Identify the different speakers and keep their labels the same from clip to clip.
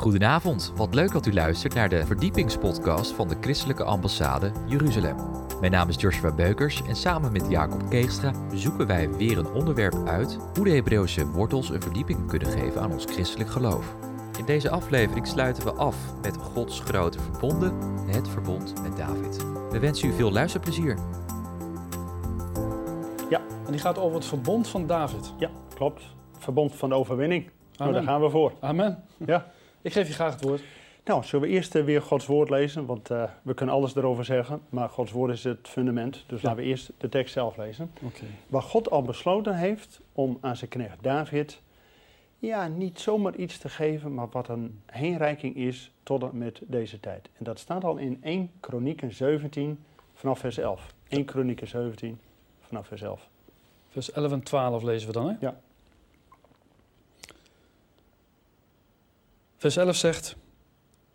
Speaker 1: Goedenavond, wat leuk dat u luistert naar de verdiepingspodcast van de Christelijke Ambassade Jeruzalem. Mijn naam is Joshua Beukers en samen met Jacob Keegstra zoeken wij weer een onderwerp uit hoe de Hebreeuwse wortels een verdieping kunnen geven aan ons christelijk geloof. In deze aflevering sluiten we af met Gods grote verbonden, het verbond met David. We wensen u veel luisterplezier.
Speaker 2: Ja, en die gaat over het verbond van David.
Speaker 3: Ja, klopt. Verbond van de overwinning. Nou, daar gaan we voor.
Speaker 2: Amen.
Speaker 3: Ja.
Speaker 2: Ik geef je graag het woord.
Speaker 3: Nou, zullen we eerst eh, weer Gods woord lezen? Want eh, we kunnen alles erover zeggen, maar Gods woord is het fundament. Dus
Speaker 2: Ja.
Speaker 3: laten we eerst de tekst zelf lezen.
Speaker 2: Oké.
Speaker 3: Waar God al besloten heeft om aan zijn knecht David, ja, niet zomaar iets te geven, maar wat een heenreiking is tot en met deze tijd. En dat staat al in 1 Kronieken 17 vanaf vers 11. 1 Kronieken 17 vanaf vers 11.
Speaker 2: Vers 11 en 12 lezen we dan, hè?
Speaker 3: Ja.
Speaker 2: Vers 11 zegt: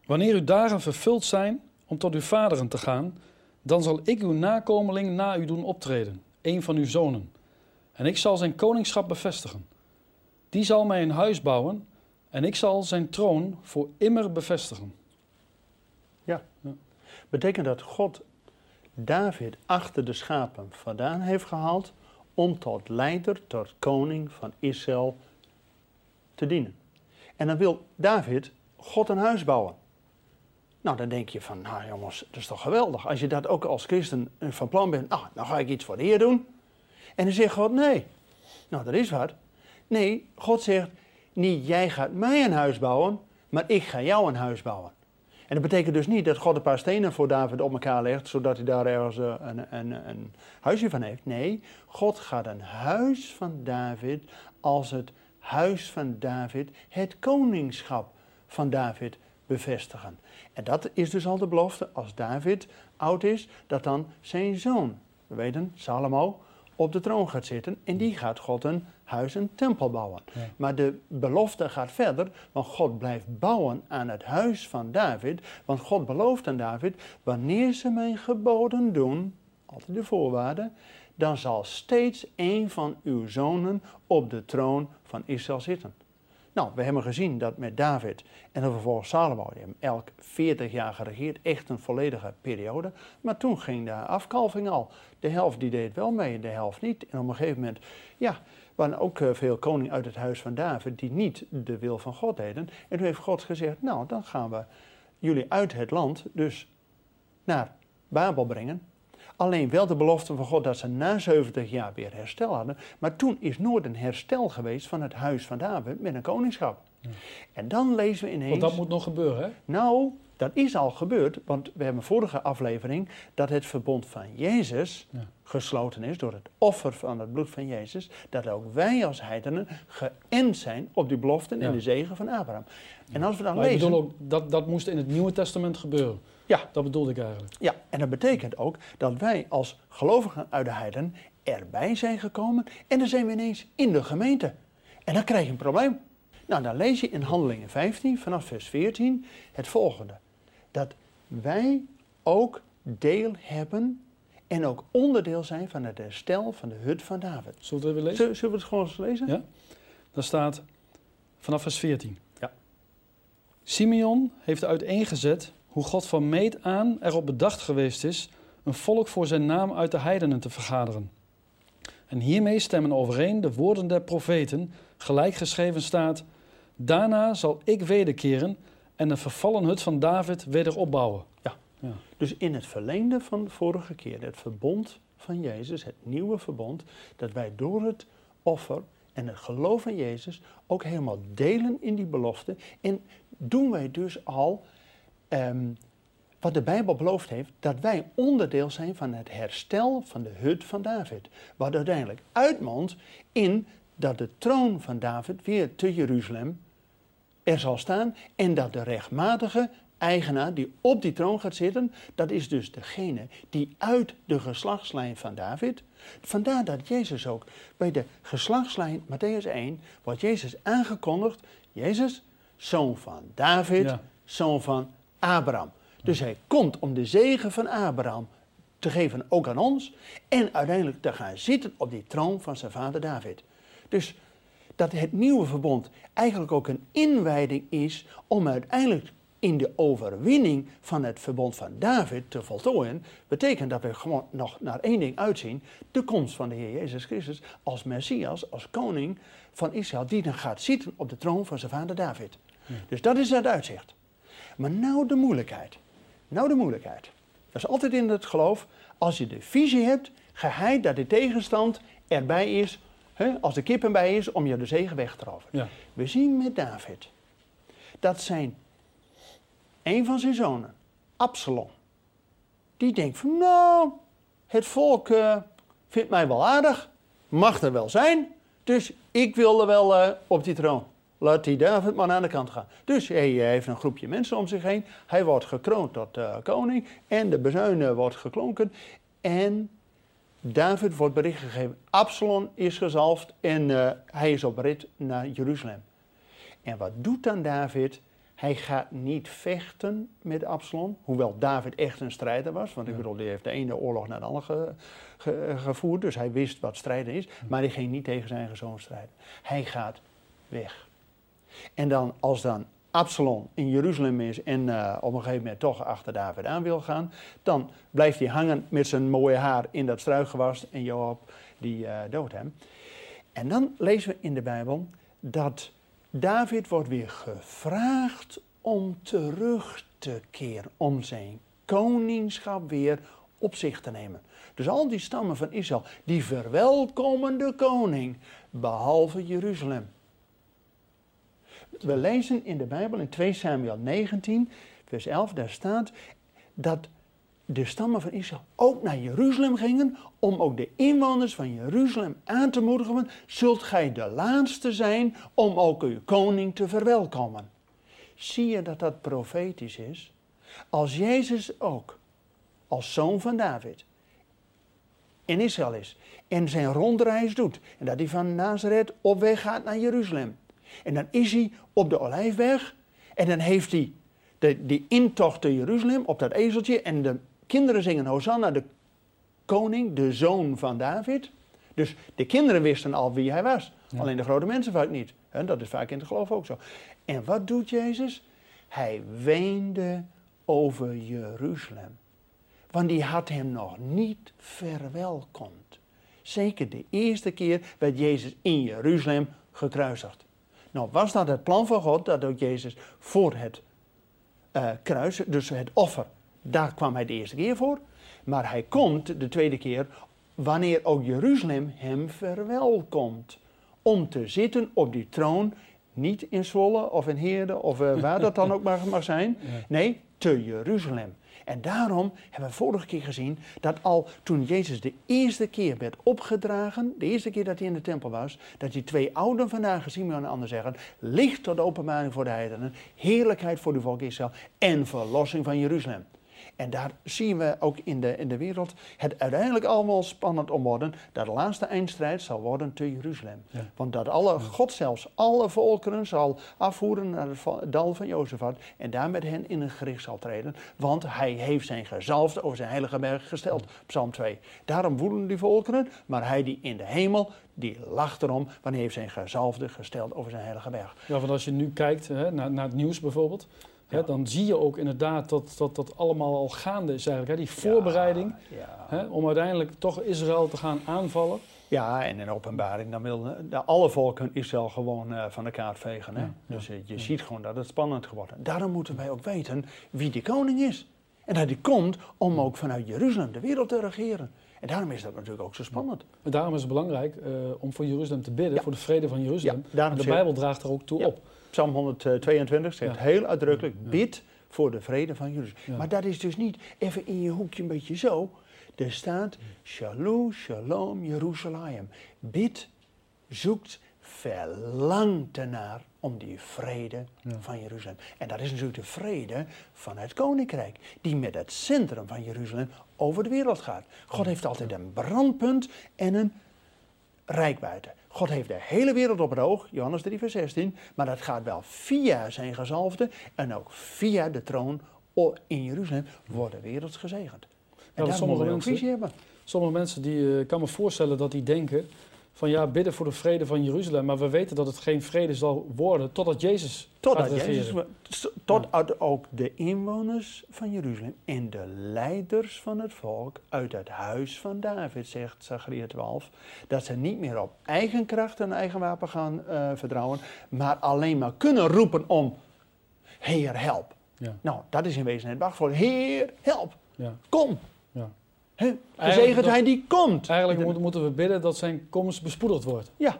Speaker 2: Wanneer uw dagen vervuld zijn om tot uw vaderen te gaan, dan zal ik uw nakomeling na u doen optreden, een van uw zonen. En ik zal zijn koningschap bevestigen. Die zal mij een huis bouwen en ik zal zijn troon voor immer bevestigen.
Speaker 3: Betekent dat God David achter de schapen vandaan heeft gehaald om tot leider, tot koning van Israël te dienen. En dan wil David God een huis bouwen. Nou, dan denk je van, nou jongens, dat is toch geweldig. Als je dat ook als christen eh, van plan bent, nou, dan ga ik iets voor de Heer doen. En dan zegt God, nee. Nou, dat is wat. Nee, God zegt, niet jij gaat mij een huis bouwen, maar ik ga jou een huis bouwen. En dat betekent dus niet dat God een paar stenen voor David op elkaar legt, zodat hij daar ergens eh, een, een, een huisje van heeft. Nee, God gaat een huis van David als het huis van David, het koningschap van David bevestigen. En dat is dus al de belofte, als David oud is, dat dan zijn zoon, we weten, Salomo, op de troon gaat zitten en die gaat God een huis, een tempel bouwen.
Speaker 2: Ja.
Speaker 3: Maar de belofte gaat verder, want God blijft bouwen aan het huis van David. Want God belooft aan David, wanneer ze mijn geboden doen, altijd de voorwaarde, dan zal steeds een van uw zonen op de troon van Israël zitten. Nou, we hebben gezien dat met David en dan vervolgens Salomo, die hebben elk 40 jaar geregeerd, echt een volledige periode. Maar toen ging de afkalving al. De helft die deed wel mee, de helft niet. En op een gegeven moment, ja, waren ook eh, veel koningen uit het huis van David die niet de wil van God deden. En toen heeft God gezegd, nou, dan gaan we jullie uit het land, dus naar Babel brengen. Alleen wel de belofte van God dat ze na 70 jaar weer herstel hadden. Maar toen is nooit een herstel geweest van het huis van David met een koningschap. En dan lezen we ineens...
Speaker 2: Want dat moet nog gebeuren, hè?
Speaker 3: Nou, dat is al gebeurd, want we hebben vorige aflevering dat het verbond van Jezus
Speaker 2: Ja.
Speaker 3: gesloten is door het offer van het bloed van Jezus, dat ook wij als heidenen geënt zijn op die beloften en de zegen van Abraham. En als we dan
Speaker 2: Maar ik
Speaker 3: lezen,
Speaker 2: bedoel ook, dat, dat moest in het Nieuwe Testament gebeuren.
Speaker 3: ja,
Speaker 2: Dat bedoelde ik eigenlijk.
Speaker 3: ja, en dat betekent ook dat wij als gelovigen uit de heiden erbij zijn gekomen en dan zijn we ineens in de gemeente. En dan krijg je een probleem. Nou, dan lees je in Handelingen 15 vanaf vers 14 het volgende. Dat wij ook deel hebben en ook onderdeel zijn van het herstel van de hut van David.
Speaker 2: Zullen we het even lezen?
Speaker 3: Zullen we het gewoon eens lezen?
Speaker 2: Ja. Daar staat vanaf vers 14.
Speaker 3: Ja.
Speaker 2: Simeon heeft uiteengezet hoe God van meet aan erop bedacht geweest is een volk voor zijn naam uit de heidenen te vergaderen. En hiermee stemmen overeen de woorden der profeten, gelijk geschreven staat: Daarna zal ik wederkeren en de vervallen hut van David weder opbouwen.
Speaker 3: Ja.
Speaker 2: Ja.
Speaker 3: Dus in het verlengde van de vorige keer, het verbond van Jezus, het nieuwe verbond, dat wij door het offer en het geloof van Jezus ook helemaal delen in die belofte. En doen wij dus al ehm, wat de Bijbel beloofd heeft, dat wij onderdeel zijn van het herstel van de hut van David. Wat uiteindelijk uitmondt in dat de troon van David weer te Jeruzalem er zal staan en dat de rechtmatige eigenaar die op die troon gaat zitten, dat is dus degene die uit de geslachtslijn van David. Vandaar dat Jezus ook bij de geslachtslijn Matthäus 1 wordt Jezus aangekondigd, Jezus, zoon van David,
Speaker 2: Ja.
Speaker 3: zoon van Abraham. Dus hij komt om de zegen van Abraham te geven ook aan ons en uiteindelijk te gaan zitten op die troon van zijn vader David. Dus dat het nieuwe verbond eigenlijk ook een inwijding is om uiteindelijk in de overwinning van het verbond van David te voltooien, betekent dat we gewoon nog naar één ding uitzien: de komst van de Heer Jezus Christus als Messias, als koning van Israël, die dan gaat zitten op de troon van zijn vader David. Dus dat is het uitzicht. Maar nou de moeilijkheid. Nou de moeilijkheid. Dat is altijd in het geloof. Als je de visie hebt, geheid dat de tegenstand erbij is, als de kip erbij is, om je de zegen weg te roven.
Speaker 2: Ja.
Speaker 3: We zien met David dat zijn een van zijn zonen, Absalom, die denkt van nou, het volk eh, vindt mij wel aardig, mag er wel zijn, dus ik wil er wel eh, op die troon. Laat die David maar aan de kant gaan. Dus hij eh, heeft een groepje mensen om zich heen. Hij wordt gekroond tot eh, koning en de bezuinen wordt geklonken. En David wordt bericht gegeven. Absalom is gezalfd en eh, hij is op rit naar Jeruzalem. En wat doet dan David? Hij gaat niet vechten met Absalom, hoewel David echt een strijder was. Want ik bedoel, die heeft de ene oorlog naar de andere ge- ge- gevoerd, dus hij wist wat strijden is. Maar hij ging niet tegen zijn zoon strijden. Hij gaat weg. En dan, als dan Absalom in Jeruzalem is en eh, op een gegeven moment toch achter David aan wil gaan, dan blijft hij hangen met zijn mooie haar in dat struikgewas en Joab die eh doodt hem. En dan lezen we in de Bijbel dat David wordt weer gevraagd om terug te keren, om zijn koningschap weer op zich te nemen. Dus al die stammen van Israël, die verwelkomen de koning, behalve Jeruzalem. We lezen in de Bijbel in 2 Samuel 19, vers 11, daar staat dat de stammen van Israël ook naar Jeruzalem gingen om ook de inwoners van Jeruzalem aan te moedigen. Zult gij de laatste zijn om ook uw koning te verwelkomen? Zie je dat dat profetisch is? Als Jezus ook, als zoon van David, in Israël is en zijn rondreis doet en dat hij van Nazareth op weg gaat naar Jeruzalem. En dan is hij op de Olijfberg en dan heeft hij de, die intocht te Jeruzalem op dat ezeltje en de kinderen zingen Hosanna, de koning, de zoon van David. Dus de kinderen wisten al wie hij was,
Speaker 2: Ja.
Speaker 3: alleen de grote mensen vaak niet. En dat is vaak in het geloof ook zo. En wat doet Jezus? Hij weende over Jeruzalem. Want die had hem nog niet verwelkomd. Zeker de eerste keer werd Jezus in Jeruzalem gekruisigd. Nou, was dat het plan van God dat ook Jezus voor het eh, kruis, dus het offer, daar kwam hij de eerste keer voor. Maar hij komt de tweede keer wanneer ook Jeruzalem hem verwelkomt. Om te zitten op die troon, niet in Zwolle of in Heerde of eh, waar dat dan ook mag, mag zijn. Nee, te Jeruzalem. En daarom hebben we vorige keer gezien dat al toen Jezus de eerste keer werd opgedragen, de eerste keer dat hij in de tempel was, dat die twee ouden vandaag, Simeon en Ander zeggen, licht tot openbaring voor de heidenen, heerlijkheid voor de volk Israël en verlossing van Jeruzalem. En daar zien we ook in de, in de wereld het uiteindelijk allemaal spannend om worden. Dat de laatste eindstrijd zal worden te Jeruzalem.
Speaker 2: Ja.
Speaker 3: Want dat alle, God zelfs alle volkeren zal afvoeren naar het dal van Jozefat. En daar met hen in een gericht zal treden. Want hij heeft zijn gezalfde over zijn heilige berg gesteld. Psalm 2. Daarom woelen die volkeren. Maar hij die in de hemel, die lacht erom. Want hij heeft zijn gezalfde gesteld over zijn heilige berg.
Speaker 2: Ja, want als je nu kijkt hè, naar, naar het nieuws bijvoorbeeld, hè, dan zie je ook inderdaad dat dat, dat allemaal al gaande is eigenlijk. Hè, die voorbereiding hè, om uiteindelijk toch Israël te gaan aanvallen.
Speaker 3: Ja, en in openbaring, dan wil de, alle volken Israël gewoon eh, van de kaart vegen. Hè?
Speaker 2: Ja, ja,
Speaker 3: dus eh, je
Speaker 2: ja.
Speaker 3: ziet gewoon dat het spannend geworden. Daarom moeten wij ook weten wie die koning is. En dat hij komt om ook vanuit Jeruzalem de wereld te regeren. En daarom is dat natuurlijk ook zo spannend.
Speaker 2: En daarom is het belangrijk eh, om voor Jeruzalem te bidden, voor de vrede van Jeruzalem. De Bijbel draagt er ook toe op.
Speaker 3: Psalm 122 zegt heel uitdrukkelijk, bid voor de vrede van Jeruzalem. Maar dat is dus niet even in je hoekje een beetje zo. Er staat, shalom, shalom, Jeruzalem. Bid, zoekt, verlangt ernaar om die vrede
Speaker 2: Ja.
Speaker 3: van Jeruzalem. En dat is natuurlijk de vrede van het koninkrijk, die met het centrum van Jeruzalem over de wereld gaat. God heeft altijd een brandpunt en een rijkbuiten. God heeft de hele wereld op het oog, Johannes 3, vers 16, maar dat gaat wel via zijn gezalfde en ook via de troon in Jeruzalem wordt de wereld gezegend. En
Speaker 2: want
Speaker 3: daar
Speaker 2: sommige
Speaker 3: moeten we ook
Speaker 2: mensen-
Speaker 3: visie hebben.
Speaker 2: Sommige mensen, die, eh, ik kan me voorstellen dat die denken van ja, bidden voor de vrede van Jeruzalem. Maar we weten dat het geen vrede zal worden totdat Jezus
Speaker 3: Totdat
Speaker 2: gaat.
Speaker 3: Jezus, tot ook de inwoners van Jeruzalem en de leiders van het volk uit het huis van David, zegt Zachariah 12, dat ze niet meer op eigen kracht en eigen wapen gaan eh, vertrouwen, maar alleen maar kunnen roepen om, Heer, help.
Speaker 2: Ja,
Speaker 3: Nou, dat is in wezen het wachtwoord. Heer, help.
Speaker 2: ja,
Speaker 3: Kom.
Speaker 2: Eigenlijk
Speaker 3: Gezegend hij die komt.
Speaker 2: Eigenlijk moet- moeten we bidden dat zijn komst bespoedigd wordt.
Speaker 3: Ja.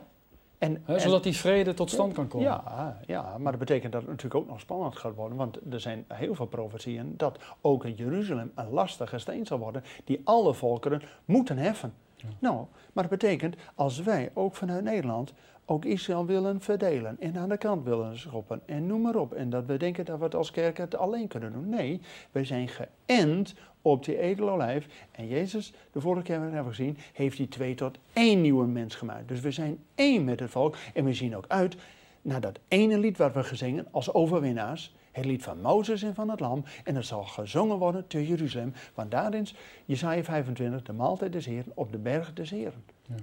Speaker 3: En-
Speaker 2: zodat die vrede tot stand kan komen.
Speaker 3: Ja, ja, maar dat betekent dat het natuurlijk ook nog spannend gaat worden. Want er zijn heel veel profetieën dat ook in Jeruzalem een lastige steen zal worden. Die alle volkeren moeten heffen. Nou, maar dat betekent als wij ook vanuit Nederland ook Israël willen verdelen. En aan de kant willen schoppen. En noem maar op. En dat we denken dat we het als kerk het alleen kunnen doen. Nee, wij zijn geënt op die edele olijf. En Jezus, de vorige keer hebben we gezien, heeft die twee tot één nieuwe mens gemaakt. Dus we zijn één met het volk. En we zien ook uit naar dat ene lied wat we gezingen als overwinnaars. Het lied van Mozes en van het Lam. En dat zal gezongen worden te Jeruzalem. Want daarin is Jesaja 25, de maaltijd des Heren op de berg des Heren.
Speaker 2: Ja.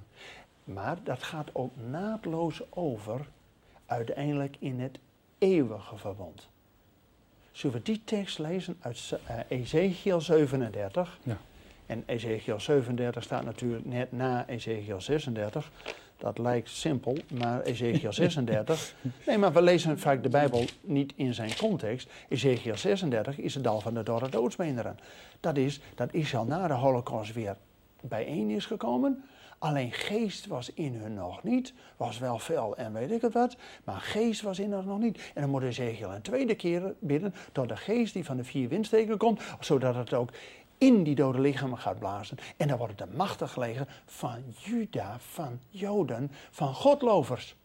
Speaker 3: Maar dat gaat ook naadloos over uiteindelijk in het eeuwige verbond. Zullen we die tekst lezen uit eh, Ezekiel 37?
Speaker 2: Ja.
Speaker 3: En Ezekiel 37 staat natuurlijk net na Ezekiel 36. Dat lijkt simpel, maar Ezekiel 36. Nee, maar we lezen vaak de Bijbel niet in zijn context. Ezekiel 36 is het dal van de dorre doodsbeenderen. Dat is dat Israël na de Holocaust weer bijeen is gekomen. Alleen geest was in hun nog niet. Was wel fel en weet ik het wat. Maar geest was in hun nog niet. En dan moet Ezekiel een tweede keer bidden. Tot de geest die van de vier windstreken komt. Zodat het ook in die dode lichamen gaat blazen. En dan wordt het een machtig leger van Juda, van Joden, van Godlovers.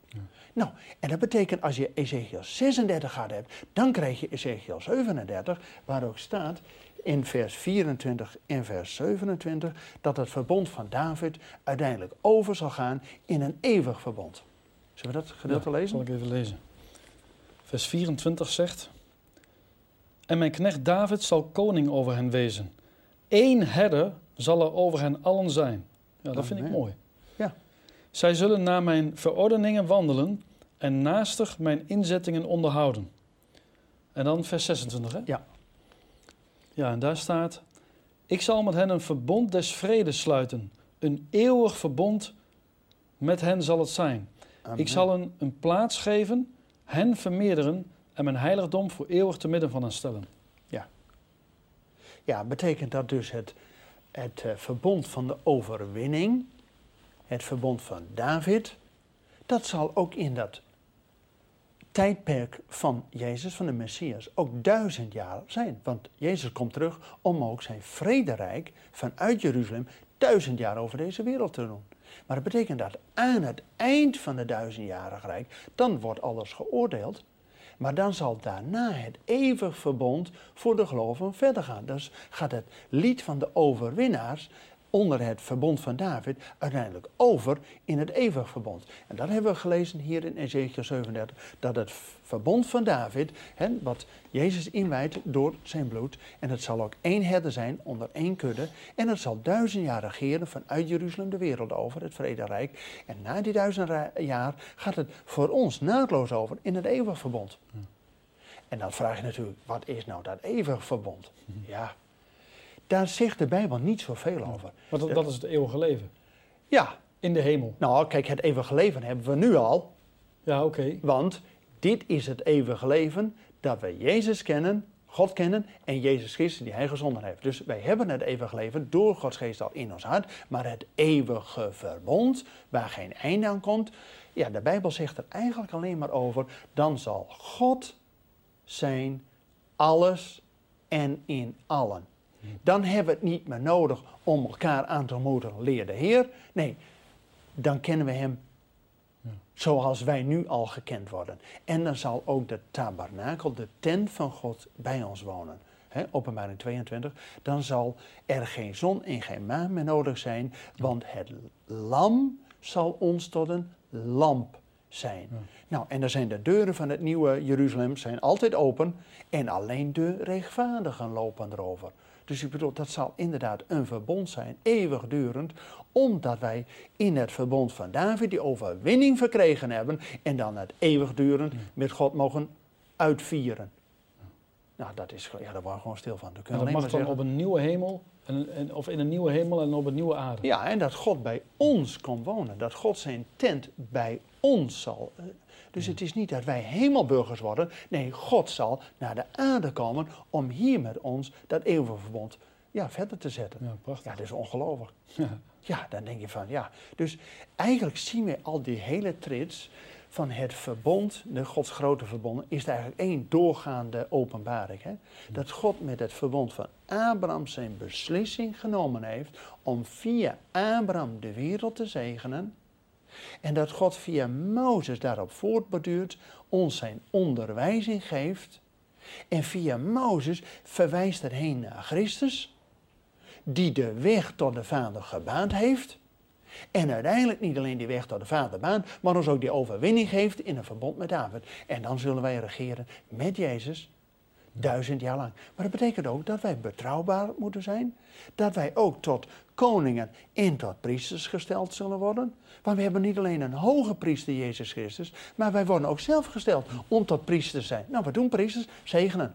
Speaker 3: Nou, en dat betekent als je Ezekiel 36 gaat hebt, dan krijg je Ezekiel 37, waar ook staat in vers 24 en vers 27 dat het verbond van David uiteindelijk over zal gaan in een eeuwig verbond. Zullen we dat gedeelte
Speaker 2: Ja,
Speaker 3: lezen?
Speaker 2: Zal ik even lezen. Vers 24 zegt: En mijn knecht David zal koning over hen wezen. Eén herder zal er over hen allen zijn. Ja, dat vind ik mooi.
Speaker 3: Ja.
Speaker 2: Zij zullen naar mijn verordeningen wandelen en naastig mijn inzettingen onderhouden. En dan vers 26, hè?
Speaker 3: Ja.
Speaker 2: Ja, en daar staat: Ik zal met hen een verbond des vredes sluiten. Een eeuwig verbond met hen zal het zijn.
Speaker 3: Amen.
Speaker 2: Ik zal hen een plaats geven, hen vermeerderen en mijn heiligdom voor eeuwig te midden van hen stellen.
Speaker 3: Ja, betekent dat dus het, het eh, verbond van de overwinning, het verbond van David, dat zal ook in dat tijdperk van Jezus, van de Messias, ook duizend jaar zijn. Want Jezus komt terug om ook zijn vrederijk vanuit Jeruzalem duizend jaar over deze wereld te doen. Maar dat betekent dat aan het eind van het duizendjarig rijk, dan wordt alles geoordeeld. Maar dan zal daarna het eeuwig verbond voor de gelovigen verder gaan. Dus gaat het lied van de overwinnaars onder het verbond van David uiteindelijk over in het eeuwig verbond. En dat hebben we gelezen hier in Ezekiel 37, dat het verbond van David, hè, wat Jezus inwijdt door zijn bloed, en het zal ook één herder zijn onder één kudde, en het zal duizend jaar regeren vanuit Jeruzalem de wereld over, het vrederijk. En na die duizend jaar gaat het voor ons naadloos over in het eeuwig verbond. En dan vraag je natuurlijk, wat is nou dat eeuwig verbond? Ja, daar zegt de Bijbel niet zoveel over.
Speaker 2: Want dat, dat is het eeuwige leven.
Speaker 3: Ja,
Speaker 2: In de hemel.
Speaker 3: nou kijk, het eeuwige leven hebben we nu al.
Speaker 2: Ja, oké.
Speaker 3: Want dit is het eeuwige leven dat we Jezus kennen, God kennen en Jezus Christus die Hij gezonden heeft. Dus wij hebben het eeuwige leven door Gods geest al in ons hart. Maar het eeuwige verbond, waar geen einde aan komt, ja, de Bijbel zegt er eigenlijk alleen maar over, dan zal God zijn alles en in allen. Dan hebben we het niet meer nodig om elkaar aan te moedigen, leer de Heer. Nee, dan kennen we Hem zoals wij nu al gekend worden. En dan zal ook de tabernakel, de tent van God, bij ons wonen. Hè, openbaring 22. Dan zal er geen zon en geen maan meer nodig zijn, want het lam zal ons tot een lamp zijn.
Speaker 2: Ja.
Speaker 3: Nou, en dan zijn de deuren van het nieuwe Jeruzalem zijn altijd open en alleen de rechtvaardigen lopen erover. Dus ik bedoel, dat zal inderdaad een verbond zijn, eeuwigdurend, omdat wij in het verbond van David die overwinning verkregen hebben en dan het eeuwigdurend met God mogen uitvieren. Nou, dat is, ja, daar waren we gewoon stil van.
Speaker 2: Dat mag dan
Speaker 3: zeggen,
Speaker 2: op een nieuwe hemel, en, en, of in een nieuwe hemel en op een nieuwe aarde.
Speaker 3: Ja, en dat God bij ons kon wonen. Dat God zijn tent bij ons zal. eh, Dus het is niet dat wij hemelburgers worden. Nee, God zal naar de aarde komen om hier met ons dat eeuwige verbond ja, verder te zetten.
Speaker 2: Ja, prachtig.
Speaker 3: Ja, dat is ongelooflijk.
Speaker 2: Ja.
Speaker 3: Ja, dan denk je van ja. Dus eigenlijk zien we al die hele trits van het verbond, de Gods grote verbonden, is er eigenlijk één doorgaande openbaring. Hè? Dat God met het verbond van Abraham zijn beslissing genomen heeft om via Abraham de wereld te zegenen. En dat God via Mozes daarop voortborduurt, ons zijn onderwijzing geeft. En via Mozes verwijst er heen naar Christus, die de weg tot de Vader gebaand heeft. En uiteindelijk niet alleen die weg tot de Vader baant, maar ons ook die overwinning geeft in een verbond met David. En dan zullen wij regeren met Jezus duizend jaar lang. Maar dat betekent ook dat wij betrouwbaar moeten zijn. Dat wij ook tot koningen en tot priesters gesteld zullen worden. Want we hebben niet alleen een hoge priester, Jezus Christus, maar wij worden ook zelf gesteld om tot priesters te zijn. Nou, wat doen priesters? Zegenen.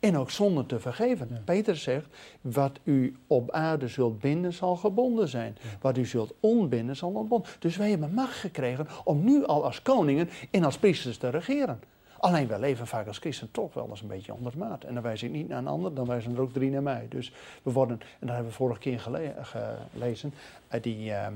Speaker 3: En ook zonder te vergeven.
Speaker 2: Ja.
Speaker 3: Peter zegt, wat u op aarde zult binden, zal gebonden zijn. Wat u zult ontbinden, zal ontbonden. Dus wij hebben macht gekregen om nu al als koningen en als priesters te regeren. Alleen wij leven vaak als christen toch wel eens een beetje onder maat. En dan wijs ik niet naar een ander, dan wijzen er ook drie naar mij. Dus we worden, en dat hebben we vorige keer gele- gelezen, uit die, ehm,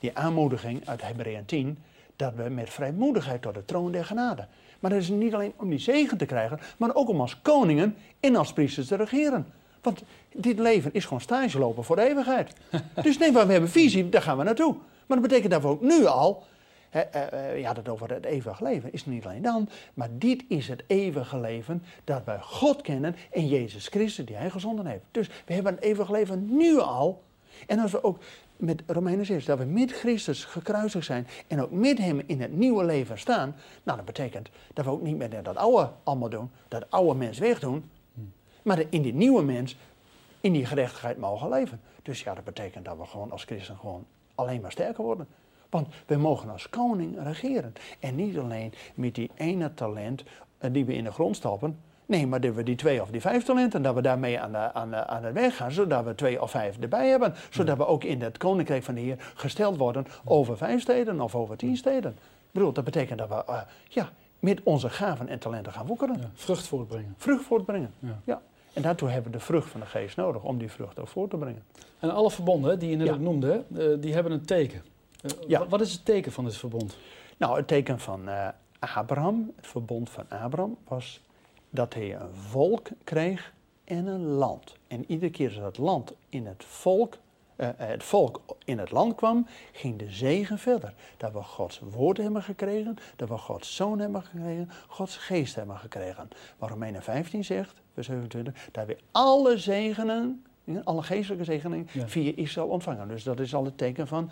Speaker 3: die aanmoediging uit Hebreeën 10, dat we met vrijmoedigheid tot de troon der genade. Maar dat is niet alleen om die zegen te krijgen, maar ook om als koningen en als priesters te regeren. Want dit leven is gewoon stage lopen voor de eeuwigheid. dus nee, maar we hebben visie, daar gaan we naartoe. Maar dat betekent dat we ook nu al, hè, eh, eh, je had het over het eeuwige leven, is niet alleen dan, maar dit is het eeuwige leven dat wij God kennen en Jezus Christus die Hij gezonden heeft. Dus we hebben een eeuwig leven nu al. En als we ook met Romeinen 6, dat we met Christus gekruisigd zijn en ook met Hem in het nieuwe leven staan, nou dat betekent dat we ook niet meer dat oude allemaal doen, dat oude mens wegdoen, maar in die nieuwe mens in die gerechtigheid mogen leven. Dus ja, dat betekent dat we gewoon als christen gewoon alleen maar sterker worden. Want we mogen als koning regeren. En niet alleen met die ene talent eh, die we in de grond stoppen. Nee, maar dat we die twee of die vijf talenten, dat we daarmee aan de, aan de, aan de weg gaan, zodat we twee of vijf erbij hebben. Zodat we ook in het koninkrijk van de Heer gesteld worden over vijf steden of over tien steden. Ik bedoel, dat betekent dat we eh, ja, met onze gaven en talenten gaan woekeren.
Speaker 2: Ja, vrucht voortbrengen.
Speaker 3: Vrucht voortbrengen.
Speaker 2: Ja.
Speaker 3: Ja. En daartoe hebben we de vrucht van de geest nodig om die vrucht ook voort te brengen.
Speaker 2: En alle verbonden die je net ook noemde, eh, die hebben een teken. Eh, Wat is het teken van dit verbond?
Speaker 3: Nou, het teken van Abraham, het verbond van Abraham, was dat hij een volk kreeg en een land. En iedere keer als dat land in het volk, eh, eh, het volk in het land kwam, ging de zegen verder. Dat we Gods woord hebben gekregen, dat we Gods zoon hebben gekregen, Gods geest hebben gekregen. Maar Romeinen 15 zegt, vers 27, dat we alle zegenen, alle geestelijke zegeningen,
Speaker 2: Ja.
Speaker 3: via Israël ontvangen. Dus dat is al het teken van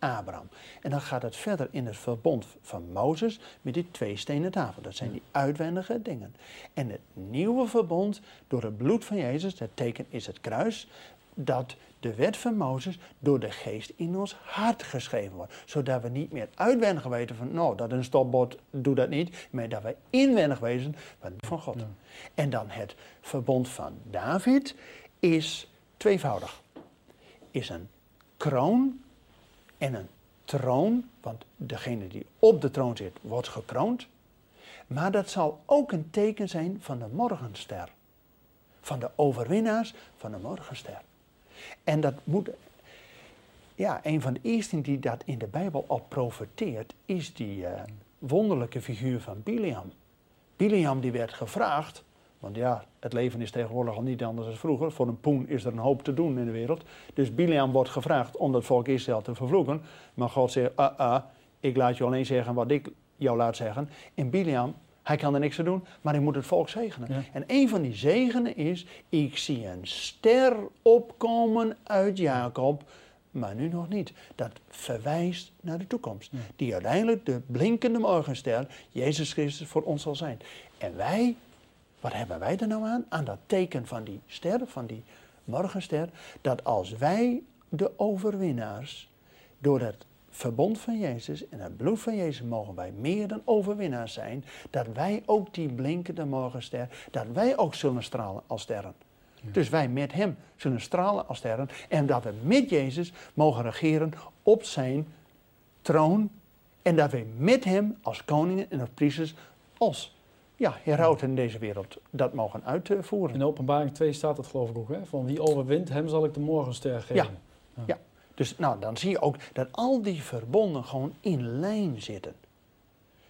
Speaker 3: Abraham. En dan gaat het verder in het verbond van Mozes met die twee stenen tafel. Dat zijn die uitwendige dingen. En het nieuwe verbond door het bloed van Jezus, het teken is het kruis, dat de wet van Mozes door de geest in ons hart geschreven wordt. Zodat we niet meer uitwendig weten van, nou, dat een stopbord doet dat niet. Maar dat wij inwendig weten wat van God.
Speaker 2: Ja.
Speaker 3: En dan het verbond van David is tweevoudig. Is een kroon en een troon, want degene die op de troon zit, wordt gekroond. Maar dat zal ook een teken zijn van de morgenster. Van de overwinnaars van de morgenster. En dat moet. Ja, een van de eersten die dat in de Bijbel al profeteert, is die eh, wonderlijke figuur van Biliam. Biliam die werd gevraagd, want ja, het leven is tegenwoordig al niet anders dan vroeger. Voor een poen is er een hoop te doen in de wereld. Dus Biliam wordt gevraagd om dat volk Israël te vervloeken. Maar God zegt, ah, ah, ik laat je alleen zeggen wat ik jou laat zeggen. En Biliam, hij kan er niks aan doen, maar hij moet het volk zegenen.
Speaker 2: Ja.
Speaker 3: En een van die zegenen is, ik zie een ster opkomen uit Jacob, maar nu nog niet. Dat verwijst naar de toekomst. Die uiteindelijk de blinkende morgenster, Jezus Christus, voor ons zal zijn. En wij, wat hebben wij er nou aan? Aan dat teken van die ster, van die morgenster, dat als wij de overwinnaars, door het verbond van Jezus en het bloed van Jezus mogen wij meer dan overwinnaars zijn, dat wij ook die blinkende morgenster, dat wij ook zullen stralen als sterren. Dus wij met hem zullen stralen als sterren en dat we met Jezus mogen regeren op zijn troon en dat we met hem als koningen en als priesters, als ja, herauten in deze wereld, dat mogen uitvoeren.
Speaker 2: In openbaring 2 staat het geloof ik ook, hè? van wie overwint, hem zal ik de morgenster geven.
Speaker 3: Dus nou, dan zie je ook dat al die verbonden gewoon in lijn zitten.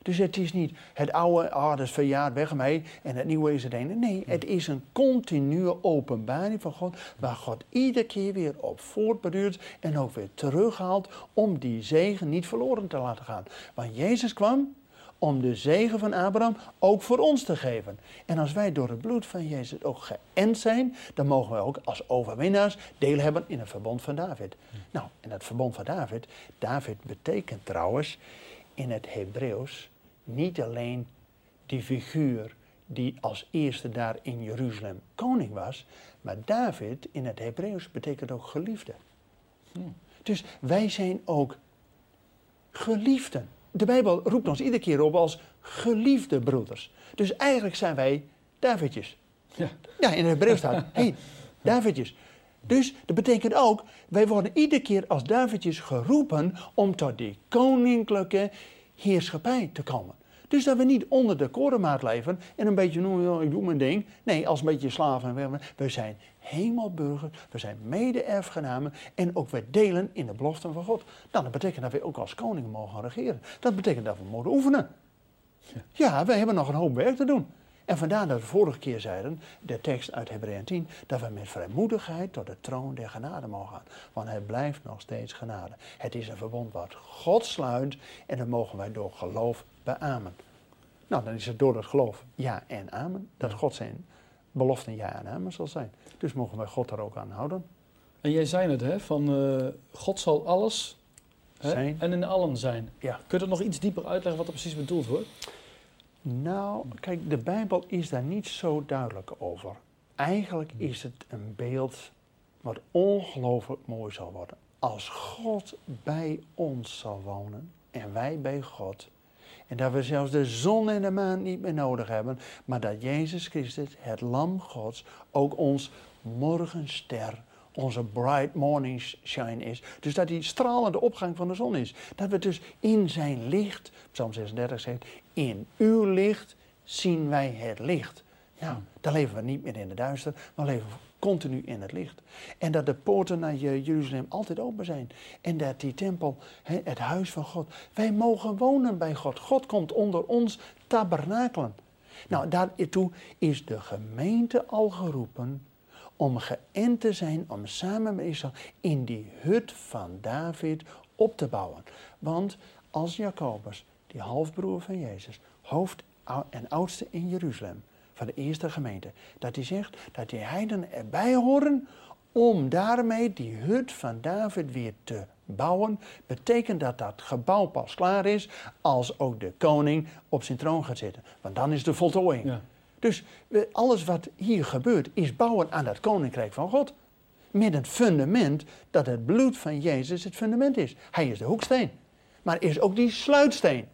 Speaker 3: Dus het is niet het oude, ah, dat is verjaard weg mij en het nieuwe is het ene. Nee, het is een continue openbaring van God, waar God iedere keer weer op voortbeduurt en ook weer terughaalt om die zegen niet verloren te laten gaan. Want Jezus kwam om de zegen van Abraham ook voor ons te geven. En als wij door het bloed van Jezus ook geënt zijn, dan mogen wij ook als overwinnaars deel hebben in het verbond van David. Nou, en dat verbond van David, David betekent trouwens in het Hebreeuws niet alleen die figuur die als eerste daar in Jeruzalem koning was, maar David in het Hebreeuws betekent ook geliefde. Dus wij zijn ook geliefden. De Bijbel roept ons iedere keer op als geliefde broeders. Dus eigenlijk zijn wij Davidjes.
Speaker 2: Ja.
Speaker 3: Ja, in het Hebreeuws staat, hé, hey, Davidjes. Dus dat betekent ook, wij worden iedere keer als Davidjes geroepen om tot die koninklijke heerschappij te komen. Dus dat we niet onder de korenmaat leven en een beetje, nou, ik doe mijn ding. Nee, als een beetje slaven. We zijn hemelburgers, we zijn mede-erfgenamen en ook we delen in de beloften van God. Nou, dat betekent dat we ook als koning mogen regeren. Dat betekent dat we moeten oefenen. Ja, we hebben nog een hoop werk te doen. En vandaar dat we vorige keer zeiden, de tekst uit Hebreeën 10, dat we met vrijmoedigheid tot de troon der genade mogen gaan. Want het blijft nog steeds genade. Het is een verbond wat God sluit en dat mogen wij door geloof beamen. Nou, dan is het door het geloof ja en amen, dat God zijn beloften ja en amen zal zijn. Dus mogen wij God daar ook aan houden.
Speaker 2: En jij zei het, hè, van eh, God zal alles hè,
Speaker 3: Zijn.
Speaker 2: en in allen zijn.
Speaker 3: Ja.
Speaker 2: Kun je dat nog iets dieper uitleggen wat er precies bedoeld wordt?
Speaker 3: Nou, kijk, de Bijbel is daar niet zo duidelijk over. Eigenlijk is het een beeld wat ongelooflijk mooi zal worden. Als God bij ons zal wonen en wij bij God. En dat we zelfs de zon en de maan niet meer nodig hebben, maar dat Jezus Christus, het Lam Gods, ook ons morgenster, onze bright morning shine is. Dus dat die stralende opgang van de zon is. Dat we dus in zijn licht, Psalm 36 zegt, in uw licht zien wij het licht. Nou, dan leven we niet meer in de duister, maar leven we continu in het licht. En dat de poorten naar Je- Jeruzalem altijd open zijn. En dat die tempel, het huis van God, wij mogen wonen bij God. God komt onder ons tabernakelen. Nou, daartoe is de gemeente al geroepen om geënt te zijn, om samen met Israël in die hut van David op te bouwen. Want als Jacobus, die halfbroer van Jezus, hoofd en oudste in Jeruzalem, van de eerste gemeente, dat hij zegt dat die heidenen erbij horen om daarmee die hut van David weer te bouwen, betekent dat dat gebouw pas klaar is als ook de koning op zijn troon gaat zitten. Want dan is de voltooiing.
Speaker 2: Ja.
Speaker 3: Dus we- alles wat hier gebeurt is bouwen aan dat koninkrijk van God. Met het fundament dat het bloed van Jezus het fundament is. Hij is de hoeksteen. Maar is ook die sluitsteen.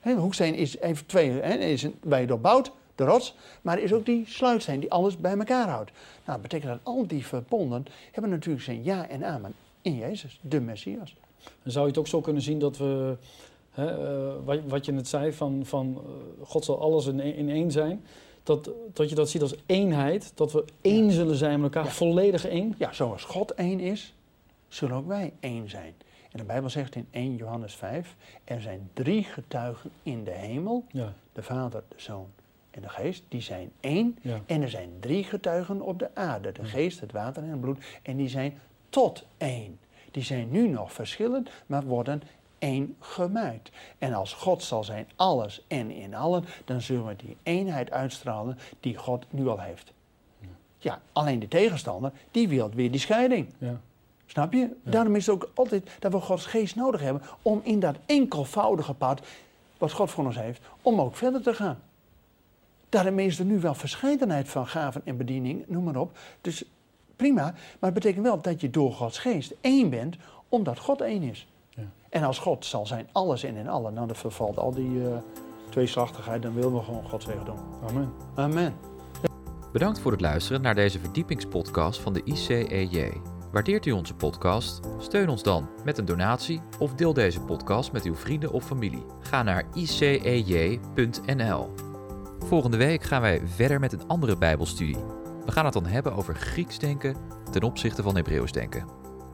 Speaker 3: Hè, De hoeksteen is, heeft twee, hè, is een- waar je door bouwt, de rots. Maar er is ook die sluitsteen die alles bij elkaar houdt. Nou, dat betekent dat al die verbonden hebben natuurlijk zijn ja en amen in Jezus, de Messias.
Speaker 2: Dan zou je het ook zo kunnen zien dat we, hè, eh, wat, wat je net zei, van, van eh, God zal alles in, in één zijn. Dat, dat je dat ziet als eenheid, dat we één zullen zijn met elkaar,
Speaker 3: Ja.
Speaker 2: volledig één.
Speaker 3: Ja, zoals God één is, zullen ook wij één zijn. En de Bijbel zegt in 1 Johannes 5, er zijn drie getuigen in de hemel,
Speaker 2: Ja,
Speaker 3: de Vader, de Zoon en de Geest, die zijn één.
Speaker 2: ja.
Speaker 3: En er zijn drie getuigen op de aarde, de Geest, het water en het bloed, en die zijn tot één. Die zijn nu nog verschillend, maar worden één gemaakt. En als God zal zijn alles en in allen, dan zullen we die eenheid uitstralen die God nu al heeft. Ja, alleen de tegenstander, die wil weer die scheiding.
Speaker 2: ja.
Speaker 3: Snap je? Daarom is het ook altijd dat we Gods geest nodig hebben om in dat enkelvoudige pad, wat God voor ons heeft, om ook verder te gaan. Daarom is er nu wel verscheidenheid van gaven en bediening, noem maar op. Dus prima, maar het betekent wel dat je door Gods geest één bent, omdat God één is.
Speaker 2: Ja.
Speaker 3: En als God zal zijn alles en in allen, nou dan vervalt al die uh, tweeslachtigheid, dan willen we gewoon Gods weg doen.
Speaker 2: Amen.
Speaker 3: Amen.
Speaker 1: Bedankt voor het luisteren naar deze verdiepingspodcast van de ICEJ. Waardeert u onze podcast? Steun ons dan met een donatie of deel deze podcast met uw vrienden of familie. Ga naar icej.nl. Volgende week gaan wij verder met een andere Bijbelstudie. We gaan het dan hebben over Grieks denken ten opzichte van Hebreeuws denken.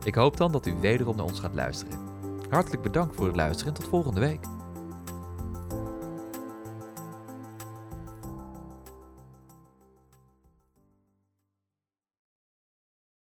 Speaker 1: Ik hoop dan dat u wederom naar ons gaat luisteren. Hartelijk bedankt voor het luisteren en tot volgende week.